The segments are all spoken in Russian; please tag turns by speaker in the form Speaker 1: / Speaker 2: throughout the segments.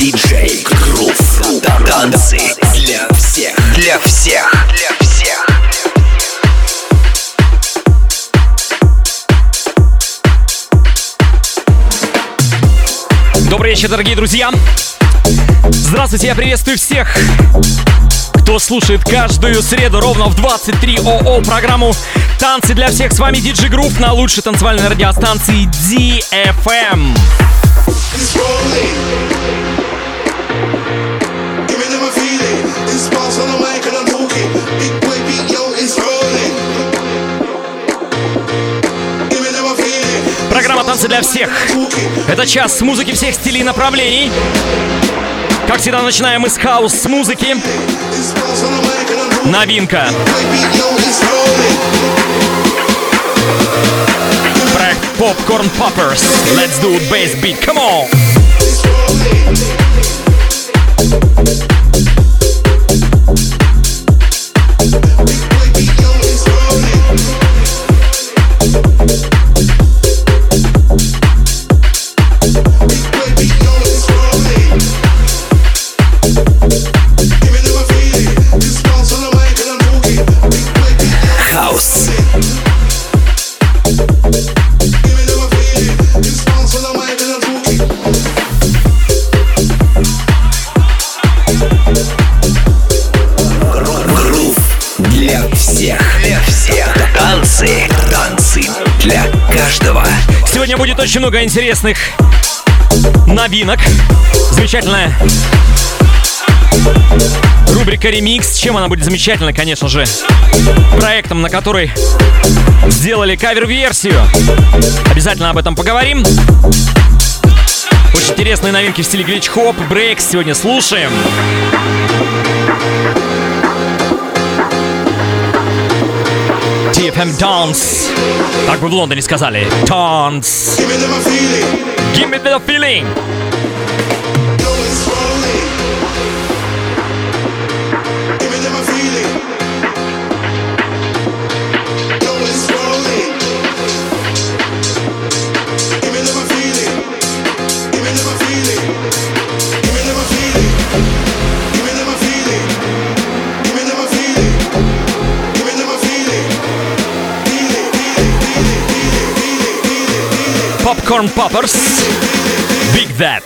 Speaker 1: Диджей Грув. Танцы для всех. Для всех. Для всех.
Speaker 2: Добрый вечер, дорогие друзья! Здравствуйте, я приветствую всех, кто слушает каждую среду ровно в 23 ОО программу «Танцы для всех». С вами Диджи Грув на лучшей танцевальной радиостанции DFM. Программа «Танцы для всех». Это час музыки всех стилей и направлений. Как всегда, начинаем мы с хаус-музыки. Новинка. Проект Popcorn Poppers. Let's do bass beat. Come on! Сегодня будет очень много интересных новинок. Замечательная рубрика «Ремикс». Чем она будет замечательна, конечно же, проектом, на который сделали кавер-версию. Обязательно об этом поговорим. Очень интересные новинки в стиле глич-хоп, брейк сегодня слушаем. TFM Dance. Так бы в Лондоне сказали. Dance. Give me the feeling. Popcorn Poppers. Big That.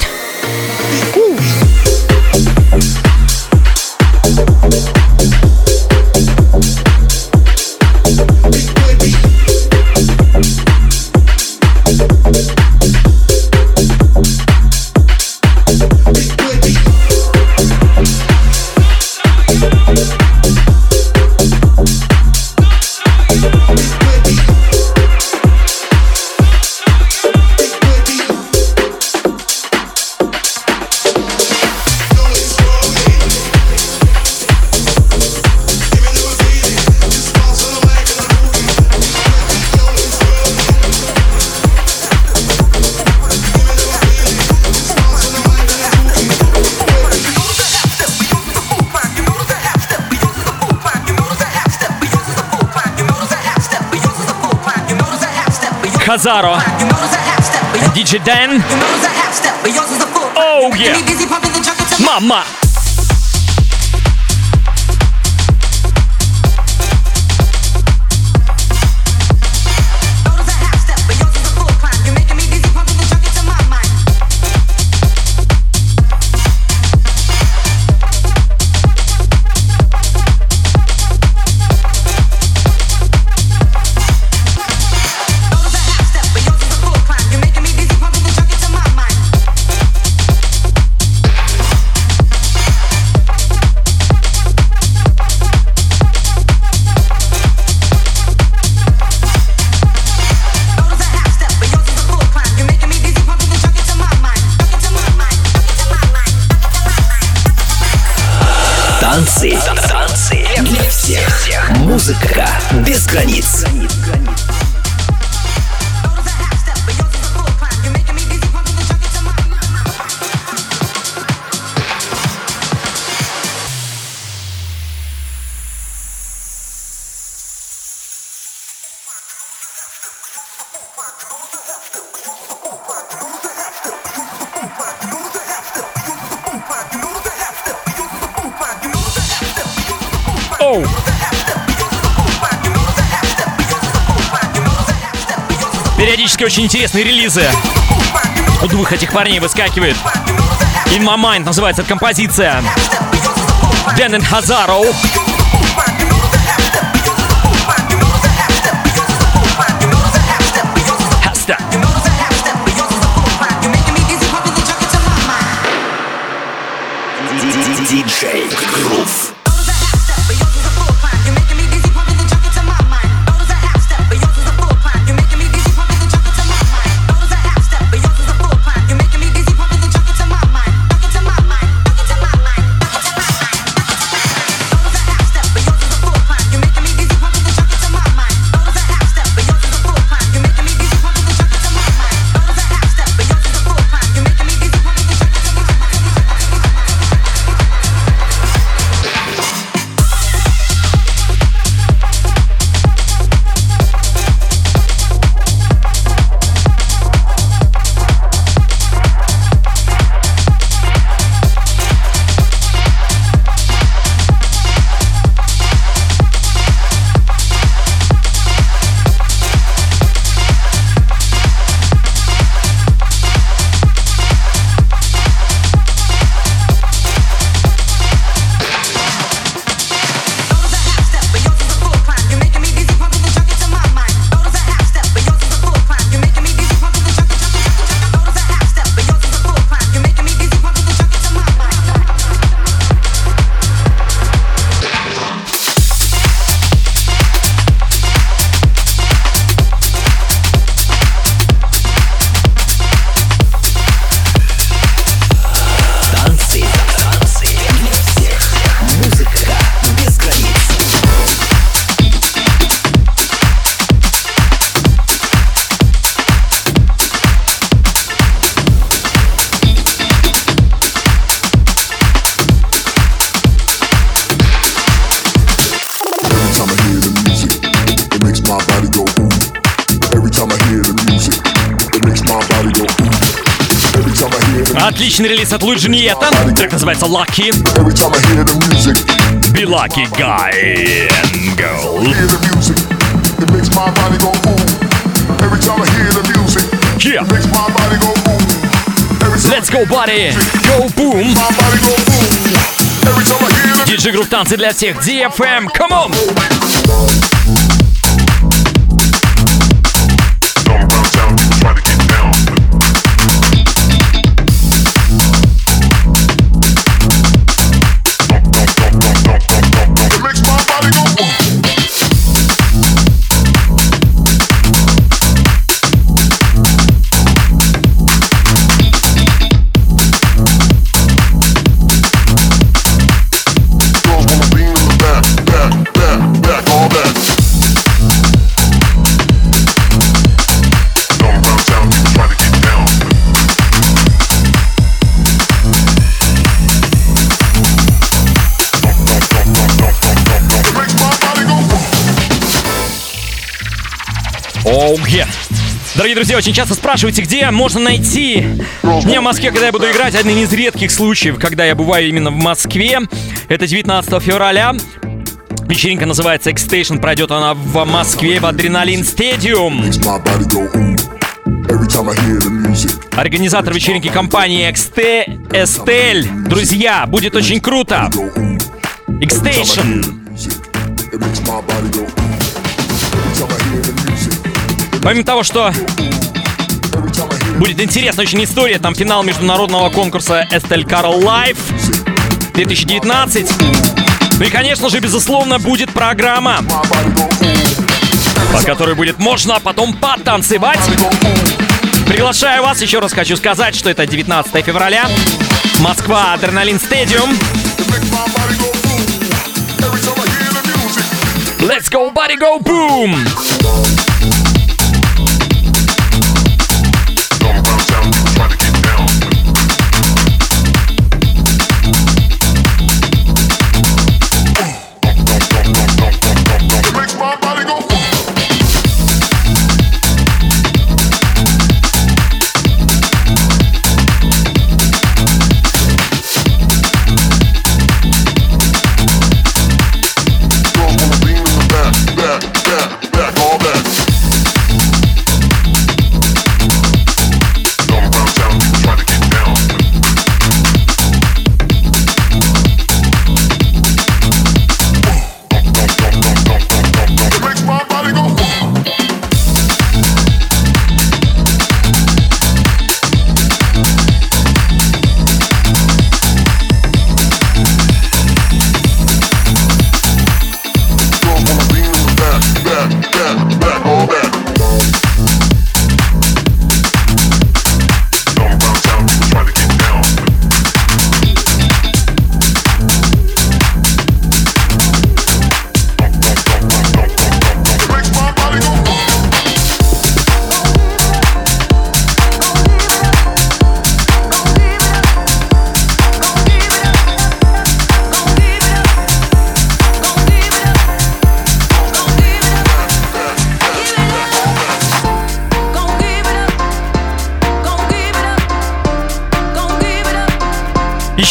Speaker 2: Hazaro, DJ Dan. Oh yeah! Mama!
Speaker 1: Танцы. Танцы для всех. Музыка без границ.
Speaker 2: Go! Периодически очень интересные релизы у двух этих парней выскакивает. In My Mind называется эта композиция. Дэн Хазаро. Хаста.
Speaker 1: Диджей Грув.
Speaker 2: Отличный релиз от Луи Джиньета. Трек называется Lucky. Be lucky guy and girl. Yeah. Let's go, buddy. Go boom. Диджей групп танцы для всех. DFM. Come on. Оу, oh, yeah. Дорогие друзья, очень часто спрашиваете, где можно найти меня в Москве, когда я буду играть. Один из редких случаев, когда я бываю именно в Москве. Это 19 февраля. Вечеринка называется X-Station. Пройдет она в Москве в Адреналин Стадиум. Организатор вечеринки компании XT Estelle. Друзья, будет очень круто. X-Station. Помимо того, что будет интересная очень история, там финал международного конкурса Estelle Carl Live 2019. Ну и, конечно же, безусловно, будет программа, по которой будет можно потом потанцевать. Приглашаю вас, еще раз хочу сказать, что это 19 февраля. Москва, Адреналин Стадиум. Let's go, buddy, go, boom!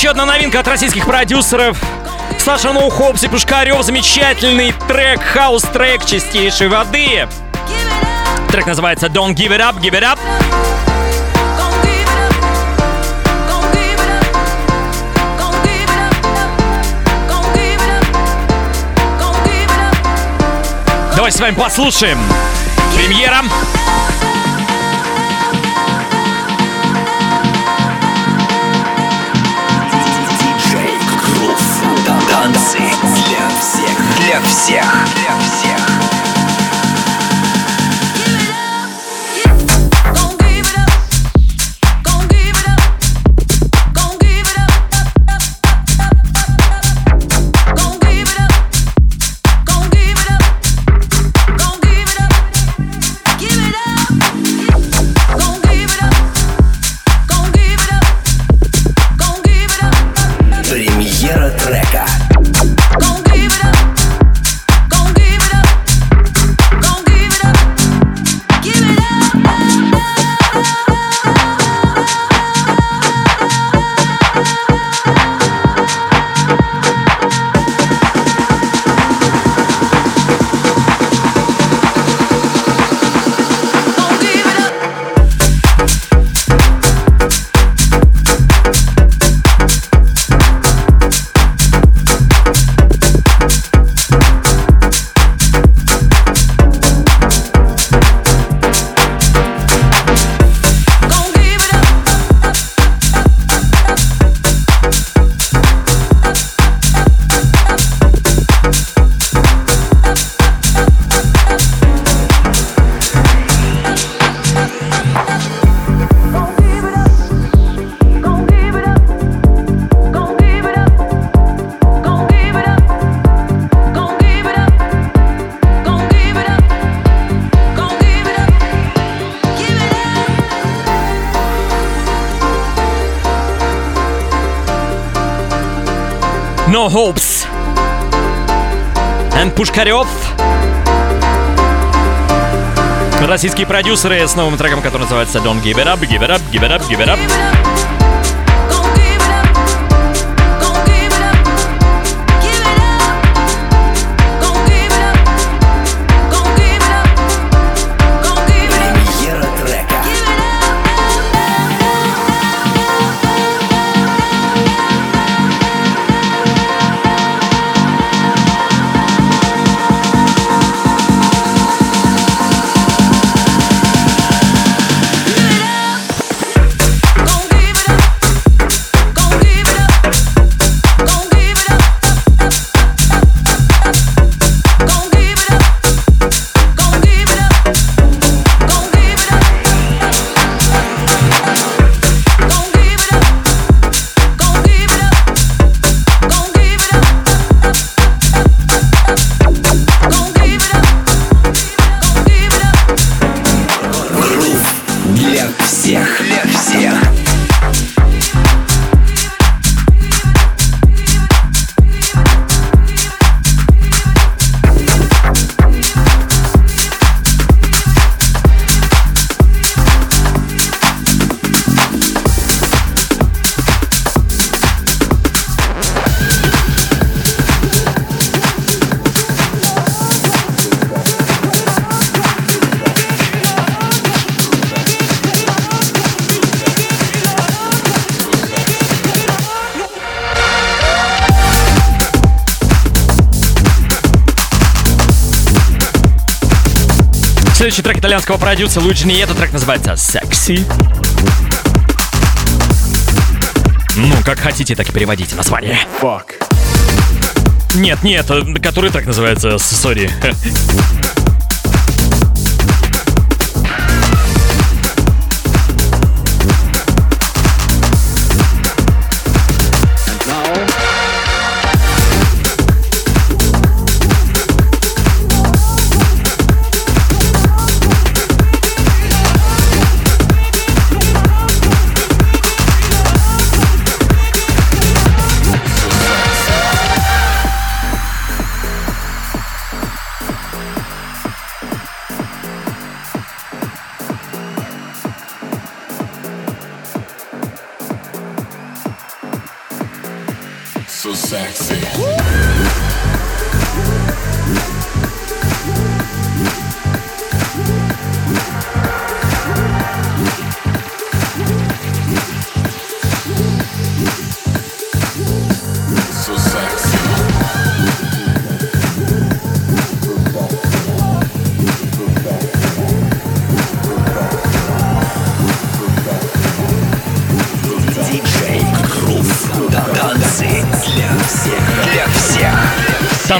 Speaker 2: Еще одна новинка от российских продюсеров. Саша No Hopes и Пушкарев. Замечательный трек, хаус-трек чистейшей воды. Трек называется Don't Give It Up, Give It Up. Давайте с вами послушаем. Премьера.
Speaker 1: Для всех, для всех, для всех.
Speaker 2: No Hopes and Пушкарев. Российские продюсеры с новым треком, который называется Don't Give It Up, Give It Up, Give It Up, Give It Up. Итальянского продюсера Луиджи Ниета. Трек называется «Секси». Ну, как хотите, так и переводите название.
Speaker 3: Fuck.
Speaker 2: Нет, нет, э, который трек называется «Сори».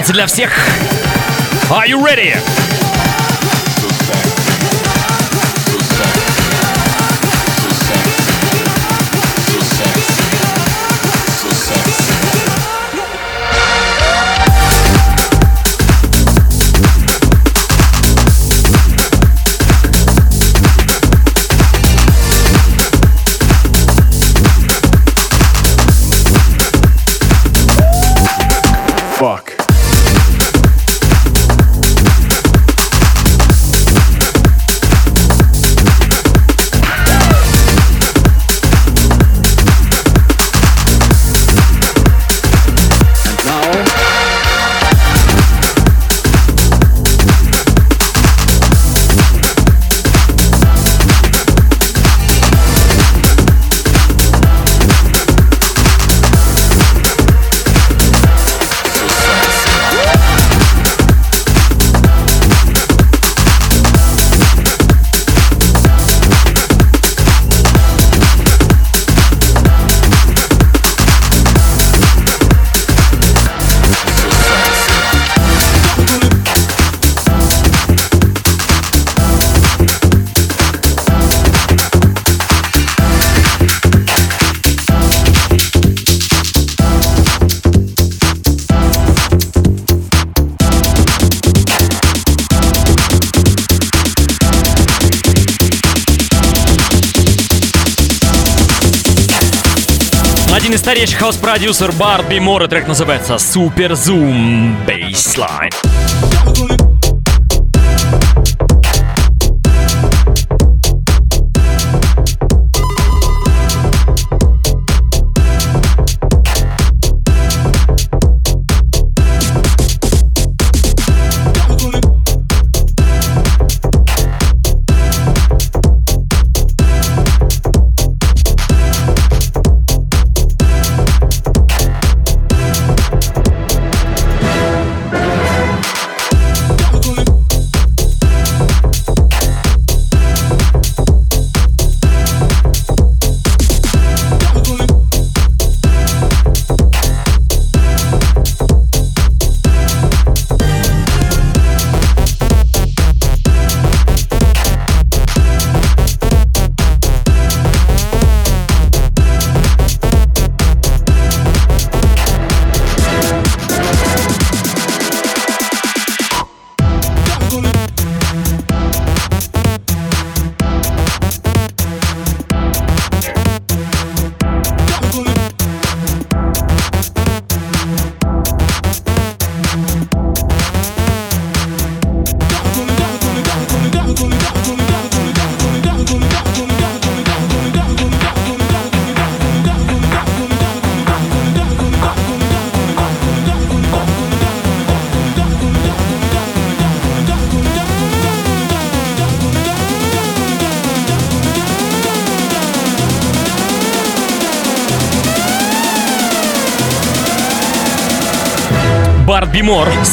Speaker 2: Танцы для всех. Are you ready? Старейший хаус-продюсер Барт Бимор, и трек называется Super Zoom Baseline.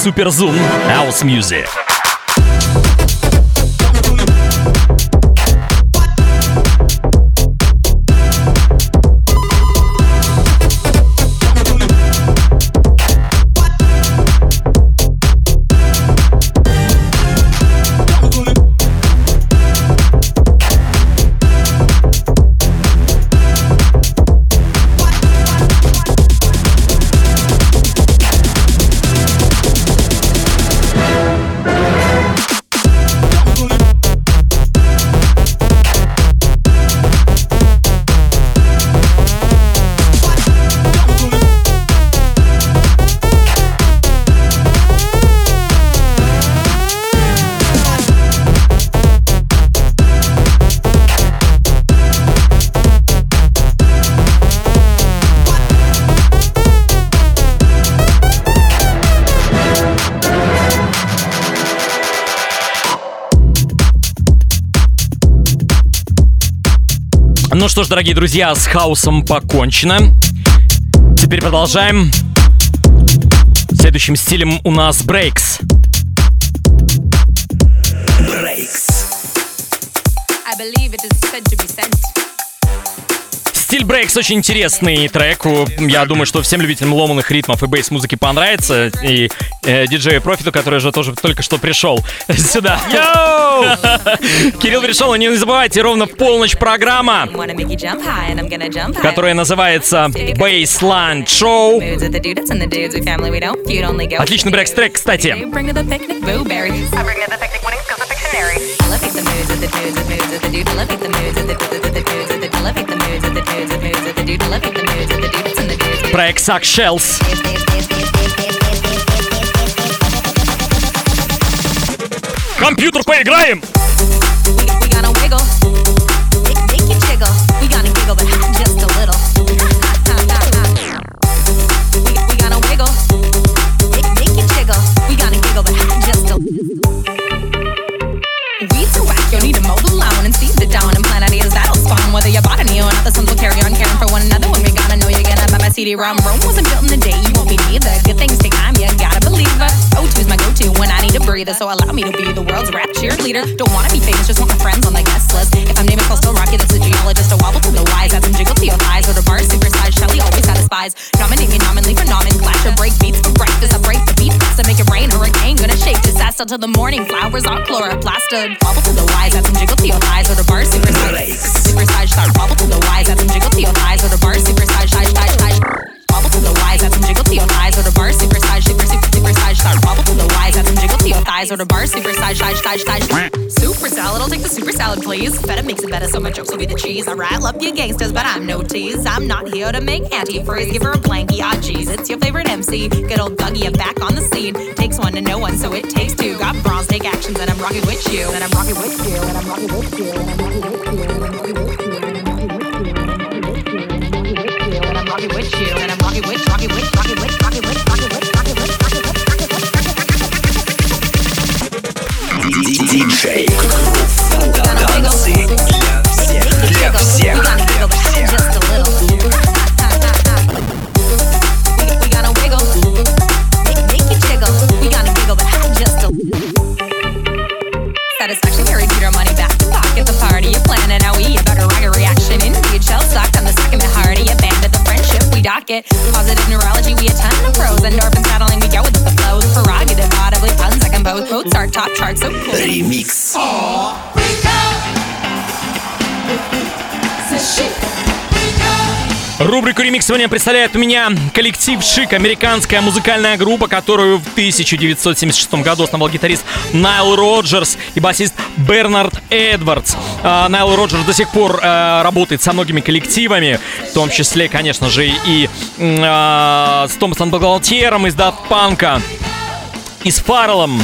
Speaker 2: Суперзум, House Music. Что ж, дорогие друзья, с хаосом покончено. Теперь продолжаем. Следующим стилем у нас брейкс. Текст очень интересный трек. Я думаю, что всем любителям ломаных ритмов и бейс-музыки понравится. И э, диджею Профиту, который уже тоже только что пришел сюда. Йоу! Кирилл пришел, не забывайте, ровно в полночь программа, которая называется Baseline Show. Отличный брекс-трек, кстати.
Speaker 3: Look at the moods of the dudes, the moods of the dudes, look at the moods of the dudes, the moods of the dudes.
Speaker 2: Проект Sack Shells. Компьютер поиграем!
Speaker 3: We gotta wiggle, make, make you jiggle. We gotta giggle, but just a little. city Rome wasn't built in a day you neither. Good things take time, you gotta believe it O2's my go-to when I need a breather. So allow me to be the world's rap cheerleader. Don't wanna be famous, just want my friends on the guest list. If I'm naming Coastal Rocky, that's a geologist A wobble to the wise, add some jiggle to your thighs Or the bar supersize, Shelly always satisfies. Nominate me nominally for nomenclature Break beats for breakfast, I break the beat. To make it rain, hurricane, gonna shake. Disaster Till the morning, flowers are chloroplaster Wobble to the wise, add some jiggle to your thighs Or the bar supersize, supersize, start. Wobble to the wise, add some jiggle to your thighs Or the bar supersize, size, size, size Wobble to the wise, add some jiggle to your thighs, or the bar super size, super super super size. Start wobble to the wise, add some jiggle to your thighs, or bar super size, size, size, size. Super salad, I'll take the super salad, please. Feta makes it better, so my jokes will be the cheese. Rile up you gangsters, but I'm no tease. I'm not here to make antifreeze. Give her a blankie, ah jeez, it's your favorite MC. Good old Dougie, back on the scene. Takes one to know one, so it takes two. Got bronze, take actions, and I'm rocking with you, and I'm rocking with you, and I'm rocking with you, and I'm rocking with you, and I'm rocking with you, Satisfaction carried your it positive neurology we attend the pros. Endorphins battling we go with the flows. Prerogative audibly puns I compose. Mozart top chart so cool.
Speaker 1: Ремикс.
Speaker 2: Рубрику ремикс сегодня представляет у меня коллектив Шик, американская музыкальная группа, которую в 1976 году основал гитарист Найл Роджерс и басист Бернард Эдвардс. А, Найл Роджерс до сих пор а, работает со многими коллективами, в том числе, конечно же, и а, с Томасом Баглалтером из Daft Панка, и с Фарреллом.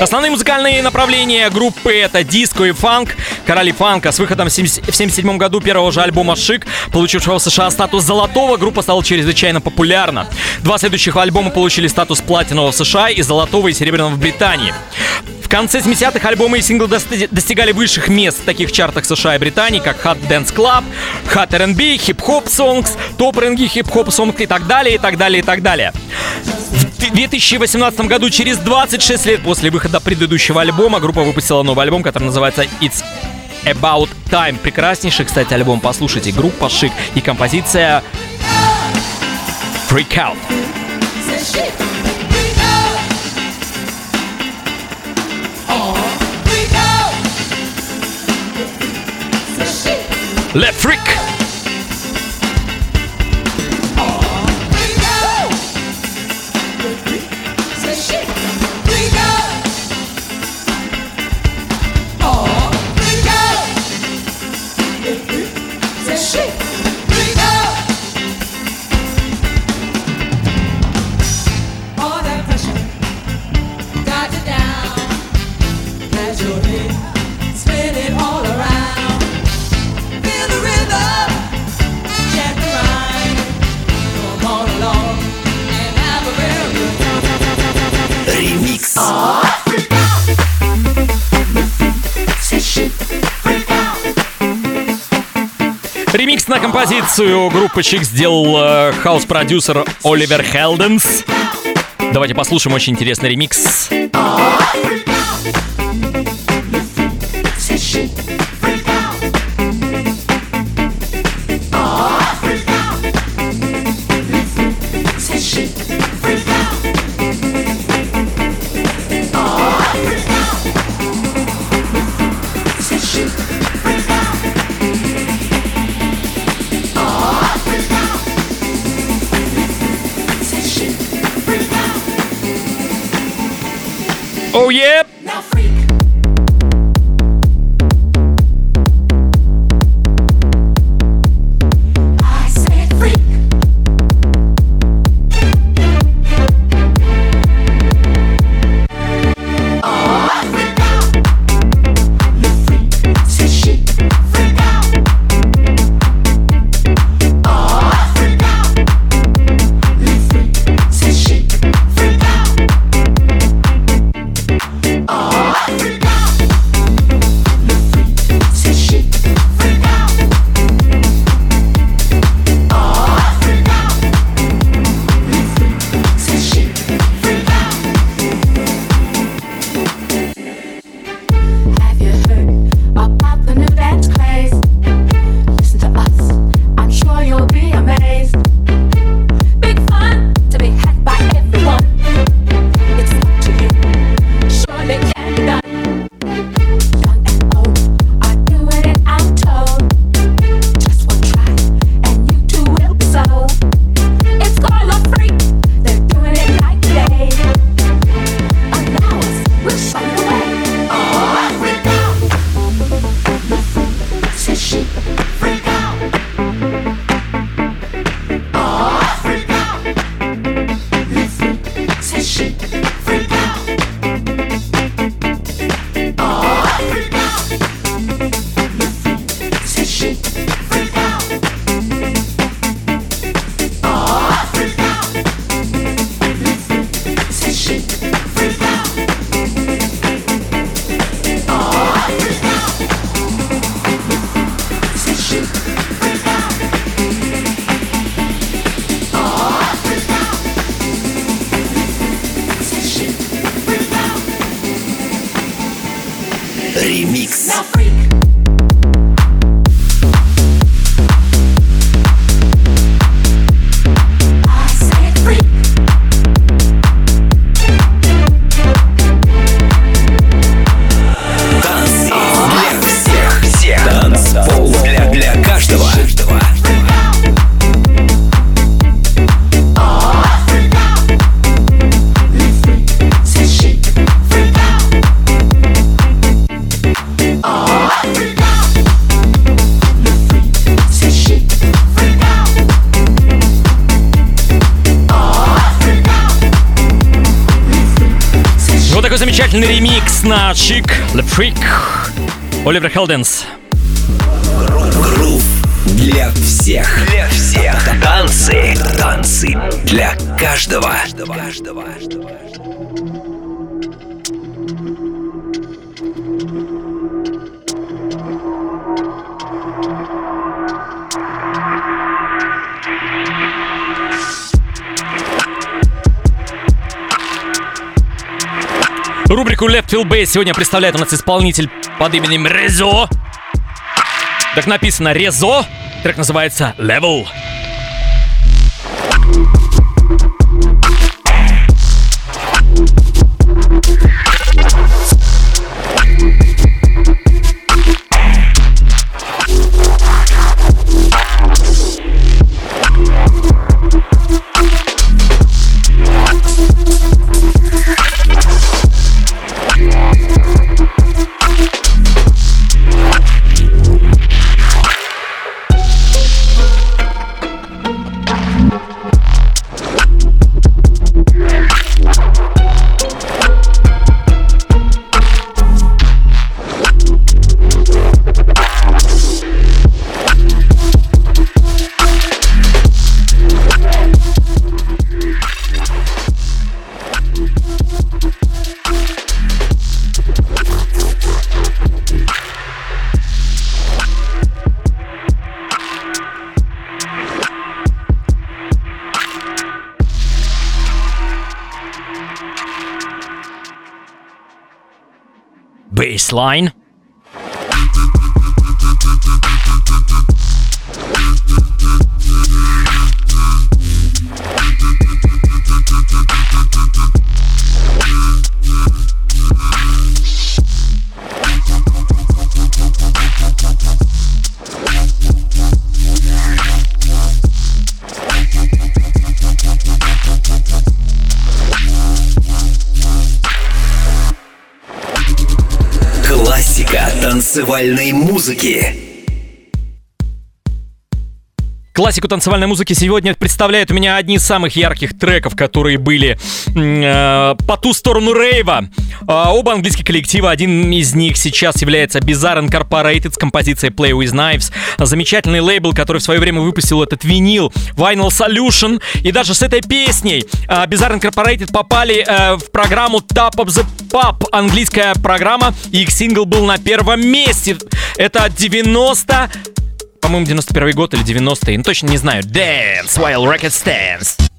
Speaker 2: Основные музыкальные направления группы это диско и фанк. Короли фанка с выходом в 1977 году первого же альбома «Шик», получившего в США статус золотого, группа стала чрезвычайно популярна. Два следующих альбома получили статус платинового в США и золотого и серебряного в Британии. Конце 70-х альбомы и синглы достигали высших мест в таких чартах США и Британии, как Hot Dance Club, Hot R&B, Hip Hop Songs, Top R&B, Hip Hop Songs и так далее, и так далее, и так далее. В 2018 году, через 26 лет после выхода предыдущего альбома, группа выпустила новый альбом, который называется It's About Time. Прекраснейший, кстати, альбом. Послушайте. Группа Шик и композиция Freak Out. Le Freak. Композицию группы Чик сделал э, хаус-продюсер Оливер Хелденс. Давайте послушаем очень интересный ремикс. Замечательный ремикс на Chic The Freak. Оливер Хелденс.
Speaker 1: Грув для всех. Для всех. Танцы. Танцы для каждого. каждого.
Speaker 2: Рубрику Left Field сегодня представляет у нас исполнитель под именем Резо. Так написано Резо. Трек называется Level. Baseline.
Speaker 1: Танцевальной музыки.
Speaker 2: Классику танцевальной музыки сегодня представляет у меня одни из самых ярких треков, которые были э, по ту сторону рейва. Э, оба английских коллектива, один из них сейчас является Bizarre Incorporated с композицией Play With Knives. Замечательный лейбл, который в свое время выпустил этот винил Vinyl Solution. И даже с этой песней э, Bizarre Incorporated попали э, в программу Top of the Pop, английская программа. И их сингл был на первом месте. Это 90 по-моему, 91 год или 90-й, ну точно не знаю. Dance while record stands.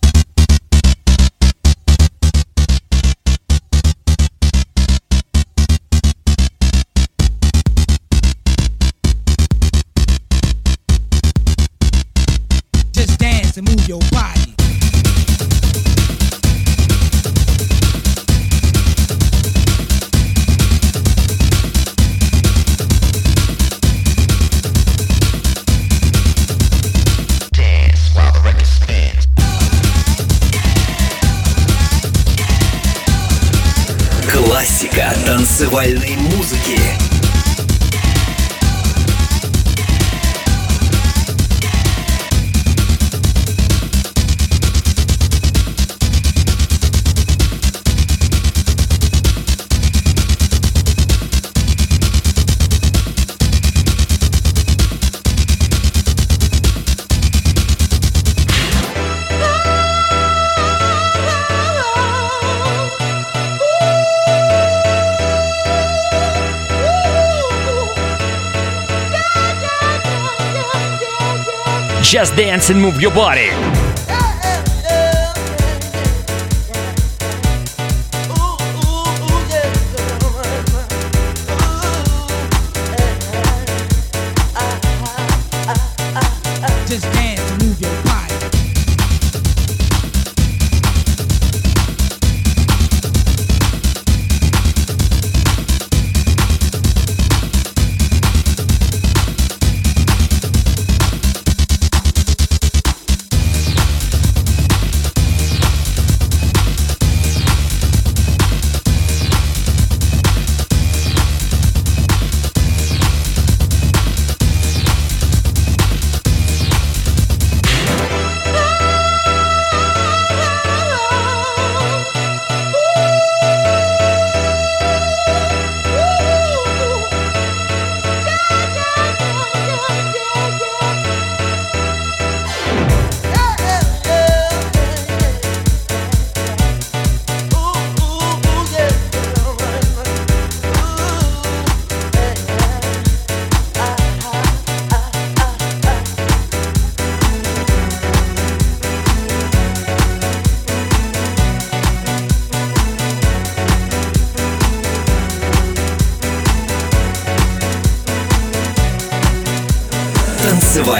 Speaker 4: Just dance and move your body.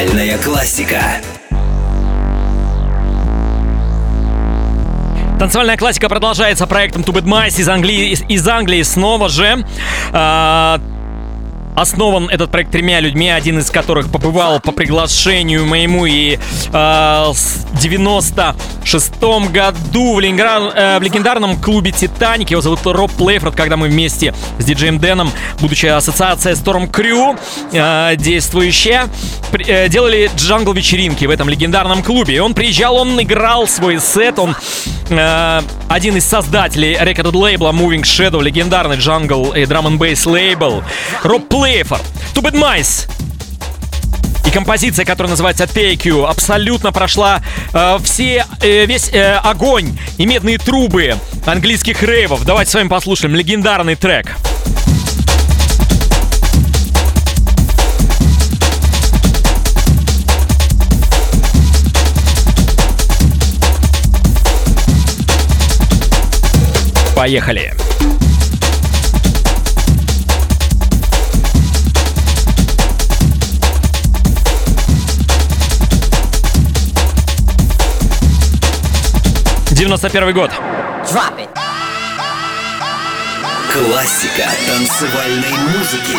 Speaker 1: Танцевальная классика.
Speaker 2: Танцевальная классика продолжается проектом Two Bad Mice из Англии, из, из Англии снова же. А, Основан этот проект тремя людьми, один из которых побывал по приглашению моему и э, с 96 году в, Ленинград, э, в легендарном клубе «Титаник». Его зовут Роб Плейфорд, когда мы вместе с диджеем Дэном, будучи ассоциация Storm Crew, э, действующая, при, э, делали джангл-вечеринки в этом легендарном клубе. И он приезжал, он играл свой сет, он э, один из создателей рекорд-лейбла Moving Shadow, легендарный джангл и драм н бейс лейбл. Роб Плейфорд, Two Bad Mice. И композиция, которая называется Take абсолютно прошла э, все, э, весь э, огонь и медные трубы английских рейвов. Давайте с вами послушаем легендарный трек. Поехали. 91 год.
Speaker 3: Drop it.
Speaker 1: Классика танцевальной музыки.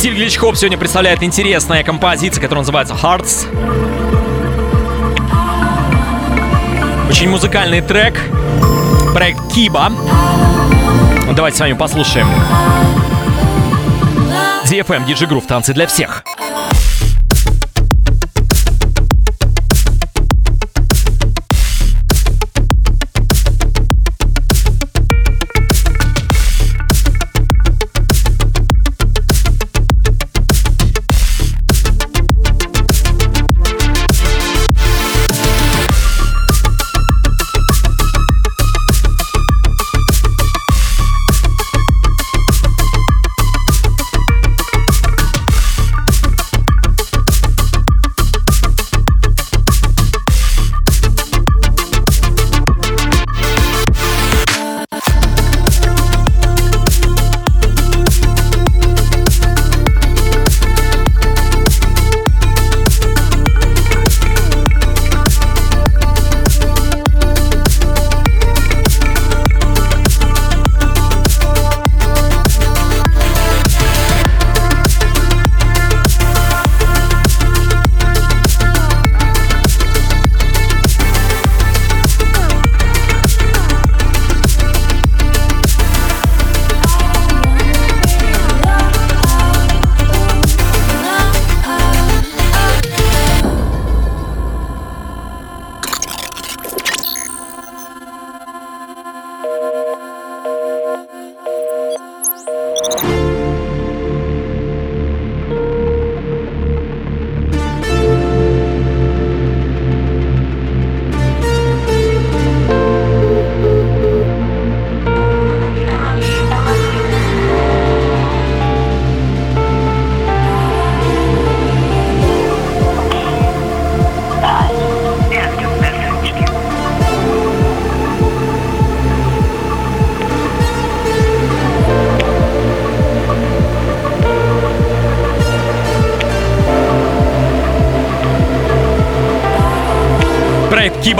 Speaker 2: Стиль Glitch сегодня представляет интересная композиция, которая называется Hearts. Очень музыкальный трек. Проект Киба. Давайте с вами послушаем. DFM, DJ Groove, танцы для всех.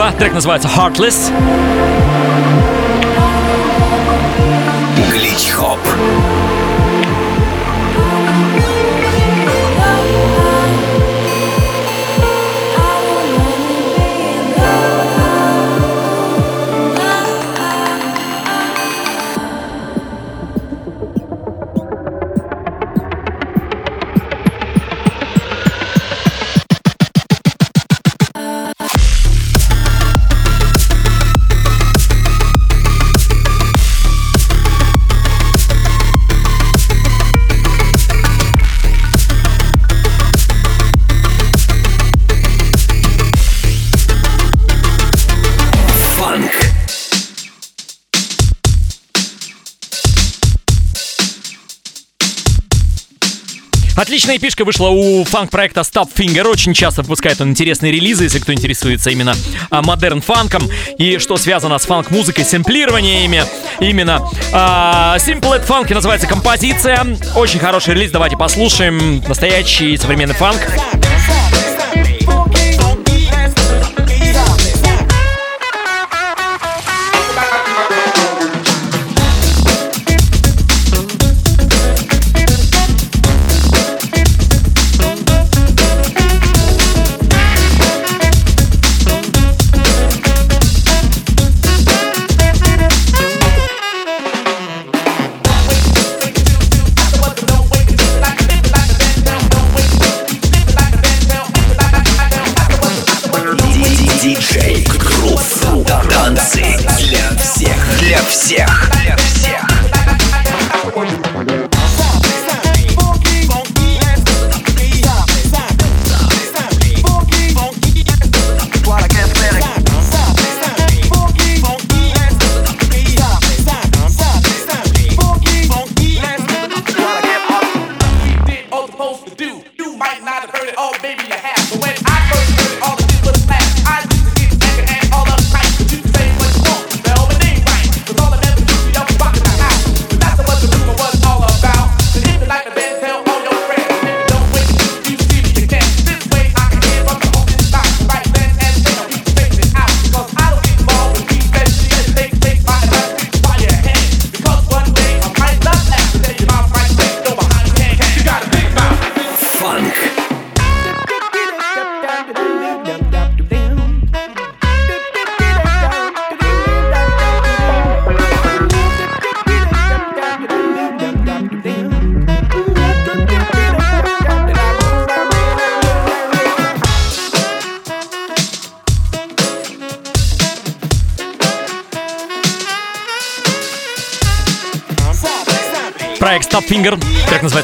Speaker 2: Проект Киба, трек называется Heartless.
Speaker 5: Отличная пишка вышла у фанк-проекта Stop Finger. Очень часто выпускает он интересные релизы, если кто интересуется именно а, модерн фанком и что связано с фанк-музыкой, сэмплированиями. Именно а, Simple at Funk называется композиция. Очень хороший релиз, давайте послушаем. Настоящий современный фанк.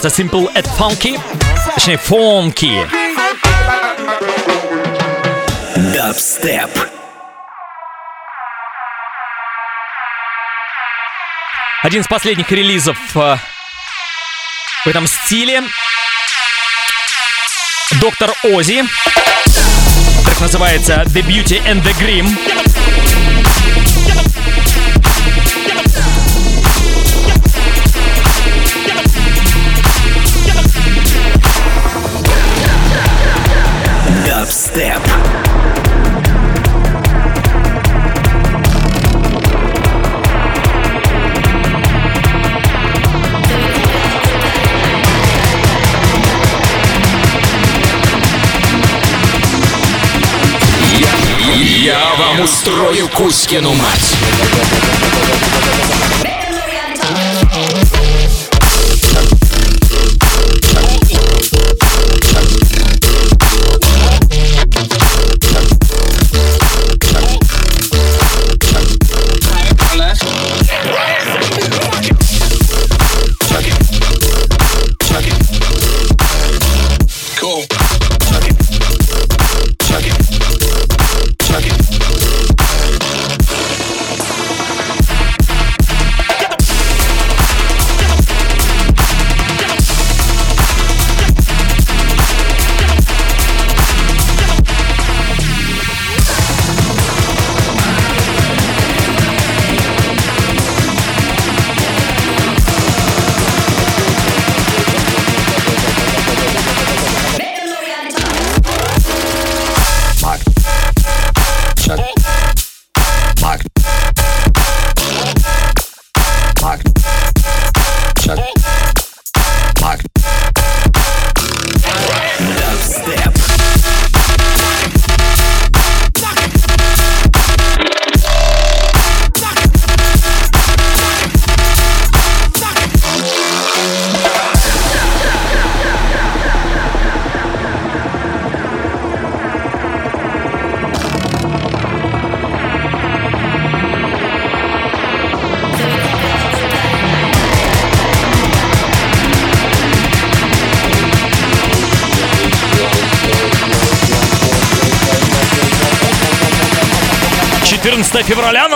Speaker 5: Называется Simple and Funky. Точнее, Funky.
Speaker 1: Дабстеп.
Speaker 5: Один из последних релизов э, в этом стиле. Доктор Ози. Трек называется The Beauty and the Grim.
Speaker 1: Дабстеп.
Speaker 6: Я вам устрою Кузькину мать.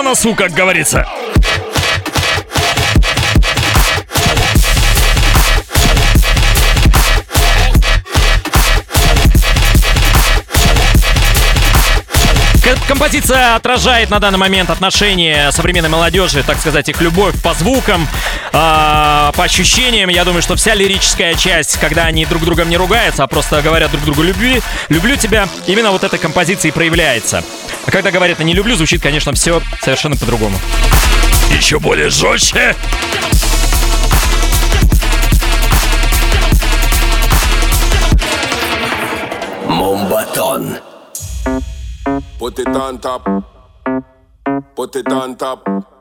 Speaker 5: на носу, как говорится.
Speaker 2: Композиция отражает на данный момент отношения современной молодежи, так сказать, их любовь по звукам, э, по ощущениям. Я думаю, что вся лирическая часть, когда они друг другом не ругаются, а просто говорят друг другу любви, люблю тебя, именно вот этой композиции проявляется. А когда говорят «не люблю», звучит, конечно, все совершенно по-другому. Еще более жестче.
Speaker 1: Мумбатон.
Speaker 7: Put it on top. Put it on top.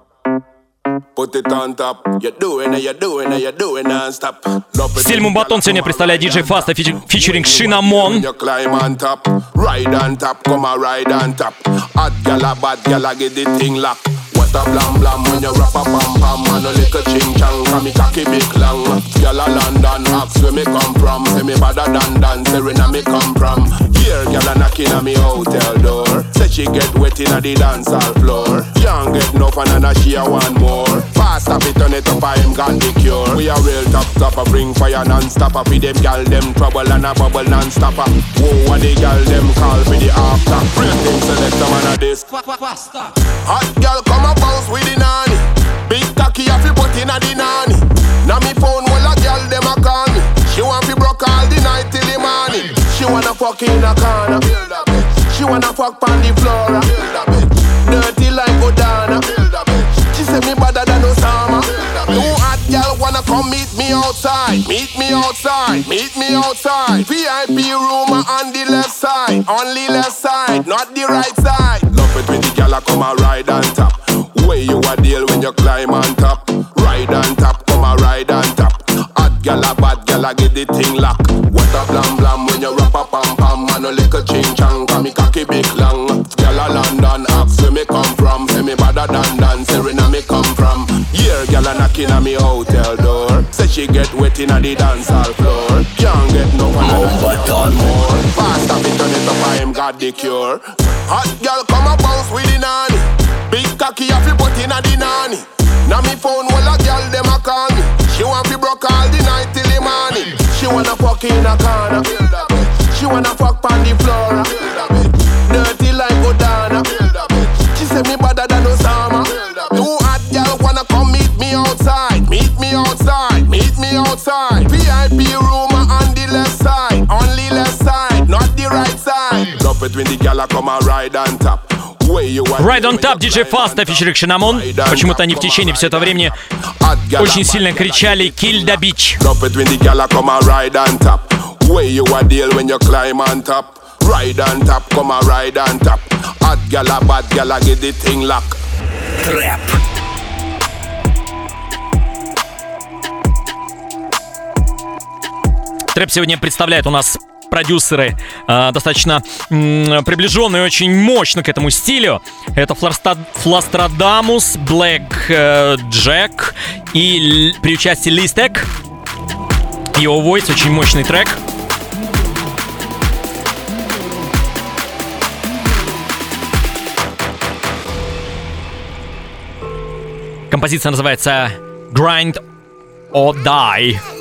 Speaker 2: Стиль
Speaker 7: when
Speaker 2: Мумбатон
Speaker 7: you
Speaker 2: сегодня
Speaker 7: come
Speaker 2: представляет
Speaker 7: and
Speaker 2: диджей
Speaker 7: ride
Speaker 2: Фаста
Speaker 7: on top.
Speaker 2: фичи- фичеринг
Speaker 7: When
Speaker 2: Шинамон.
Speaker 7: you climb on top, ride on top, come a ride on top. Hot gal a bad gal a get the thing lock. What a blam blam when you rap a pam pam and a little ching chang. Come me cocky big long. Gal a London, ask where me come from. Say me better than dance, say where me come from. Here gal a knocking on me hotel door. Say she get inna the dance hall floor. Young get no enough and she a want more. Fast up it turn it up, I am got the cure. We a real top top stopper, bring fire non-stop. For them gal them trouble and a bubble non-stopper. Whoa, what the gal them call for the after. Real thing select a man a this. Hot gal come a bounce with the nanny. Big cocky a fi put inna the nanny. Now me phone while a gal dem a call me. She want fi broke all the night till the morning. She wanna fuck in a corner. She wanna fuck on the floor. Uh. Dirty like Odana. She say me better than Osama. You hot gal wanna come meet me outside. Meet me outside. Meet me outside. VIP room on the left side. Only left side, not the right side. Love it when the gal a come a ride on top. Way you a deal when you climb on top. Ride on top, come a ride on top. Gyal a bad, gyal a get the thing lock. What a blam blam when you rap a pam pam, a little ching chang, me cocky big long. A London, ask where me come from, say me badder than Dan, me come from. Yeah, a knocking me hotel door, say she get wet inna the dance floor. Can't get no
Speaker 1: oh
Speaker 7: more. Fast up it, it up, I am got the cure. Hot gyal come a bounce with the nanny, big cocky a fi put inna the nanny. Now me phone fuck in a corner. She wanna fuck on the floor. Dirty like Odana. She say me better than Osama. Two hot girl wanna come meet me outside. Meet me outside. Meet me outside. VIP room on the left side. Only left side, not the right side. Love it when the gal a come a ride on top.
Speaker 2: Ride on Top, диджей Фаста, фичеринг Шинамон. Почему-то они в течение все это времени очень сильно кричали «Kill the Beach».
Speaker 7: Love it when the gal a come a ride on top. Way you a deal when you climb on top. Ride on top, come a ride on top. Hot gal a bad gal a get the thing lock.
Speaker 1: Трэп.
Speaker 2: Трэп сегодня представляет у нас продюсеры э, достаточно м, приближенные очень мощно к этому стилю. Это Фластрадамус, Блэк э, Джек и при участии Листек. Его Voice, очень мощный трек. Композиция называется Grind or Die.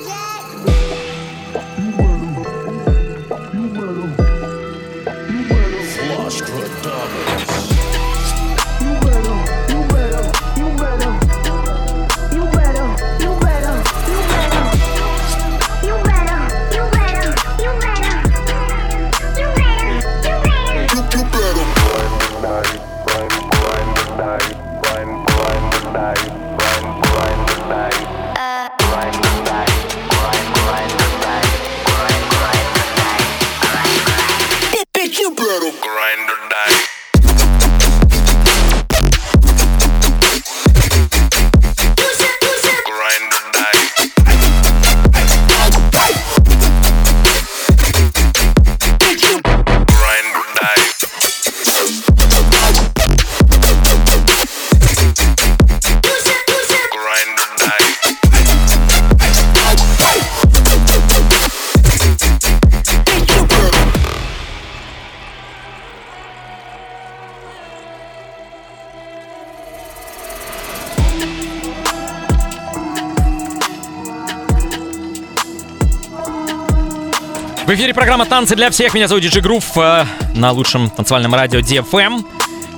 Speaker 2: В эфире программа «Танцы для всех». Меня зовут Диджи Грув э, на лучшем танцевальном радио DFM.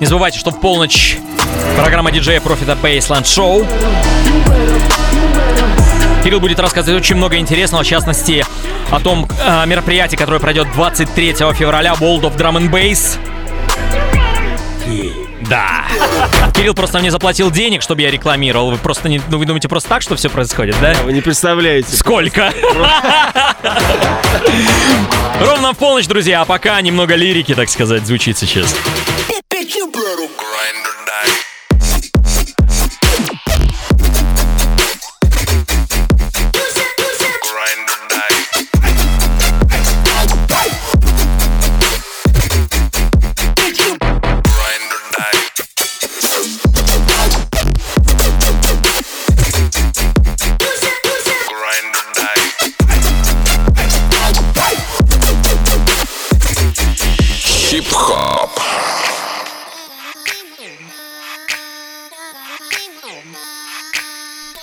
Speaker 2: Не забывайте, что в полночь программа диджея Профита Baseland Show. Кирилл будет рассказывать очень много интересного, в частности, о том э, мероприятии, которое пройдет 23 февраля, World of Drum and Bass. Да. Кирилл просто мне заплатил денег, чтобы я рекламировал. Вы просто не, ну, вы думаете просто так, что все происходит, да?
Speaker 8: Вы не представляете.
Speaker 2: Сколько? Ровно в полночь, друзья, а пока немного лирики, так сказать, звучит сейчас.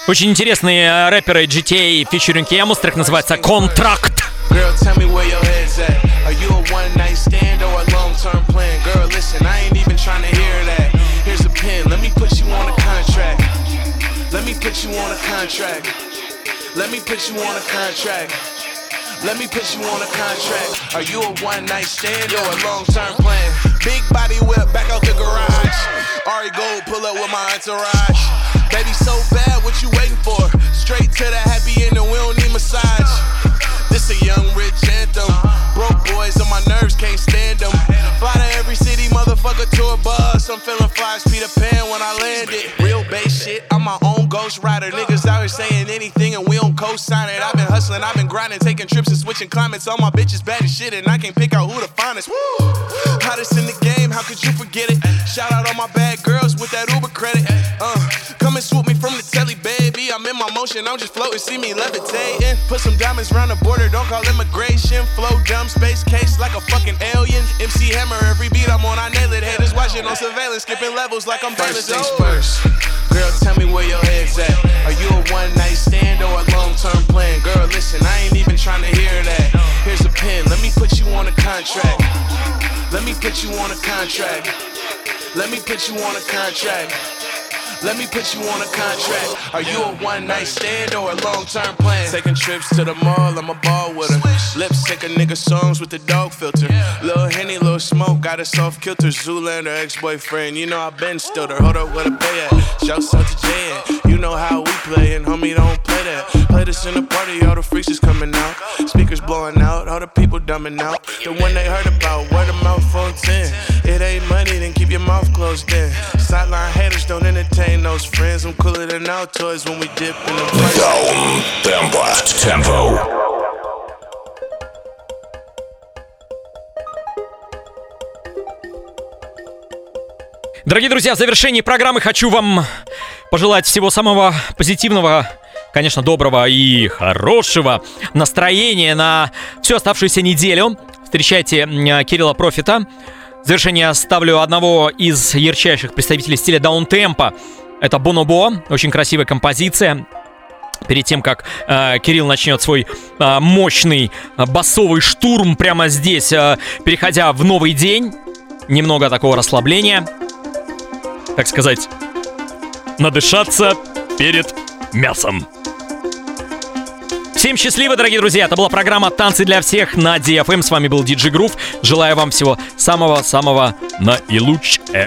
Speaker 2: Очень интересные э, рэперы GTA featuring Ямус, трек называется «Контракт».
Speaker 9: Girl, tell me where your head's at. Are you a one night stand or a long term plan? Girl, listen, I ain't even trying to hear that. Here's a pen, let me put you on a contract. Let me put you on a contract. Let me put you on a contract. Let me put you on a contract. Are you a one night stand or a long term plan? Big body whip back out the garage. Ari Gold pull up with my entourage. Baby, so bad, to the happy end, we don't need massage. This a young rich anthem. Broke boys on my nerves, can't stand them. Fly to every city, motherfucker, tour bus. I'm feeling fly as Peter Pan when I landed. Real bass shit, I'm my own ghost rider. Niggas out here saying anything and we don't co-sign it. I've been hustling, I've been grinding, taking trips and switching climates. All my bitches bad as shit, and I can't pick out who the finest. Hottest in the game, how could you forget it? Shout out all my bad girls with that Uber I'm in my motion, I'm just floating, see me levitating. Put some diamonds round the border, don't call immigration. Flow dumb, space case like a fucking alien. MC Hammer, every beat I'm on, I nail it. Haters watching on surveillance, skipping levels like I'm. First things first. Girl, tell me where your head's at. Are you a one night stand or a long term plan? Girl, listen, I ain't even trying to hear that. Here's a pen, let me put you on a contract. Let me put you on a contract. Let me put you on a contract. Let me put you on a contract. Are you a one night stand or a long term plan? Taking trips to the mall, I'm a ball with her. Lip sync a nigga songs with the dog filter. Lil Henny, Lil Smoke, got a soft kilter. Zoolander, ex boyfriend. You know I been stilled her. Hold up, where the pay at? Shouts out to Jay. You know how we play, and homie, don't play that. Play this in the party, all the freaks is coming out. Speakers blowing out, all the people dumbing out. The one they heard about, word of mouth on 10. It ain't money, then keep your mouth closed then. Sideline haters don't entertain those friends. I'm cooler than Altoids when we dip in the.
Speaker 6: Даун темпо. Темпо.
Speaker 2: Дорогие друзья, в завершении программы хочу вам пожелать всего самого позитивного, конечно, доброго и хорошего настроения на всю оставшуюся неделю. Встречайте м, Кирилла Профита. В завершение ставлю одного из ярчайших представителей стиля даунтемпа. Это Бонобо, очень красивая композиция. Перед тем, как э, Кирилл начнет свой э, мощный э, басовый штурм прямо здесь, э, переходя в новый день, немного такого расслабления, так сказать, надышаться перед мясом. Всем счастливо, дорогие друзья! Это была программа «Танцы для всех» на DFM. С вами был Диджи Грув. Желаю вам всего самого-самого наилучшего.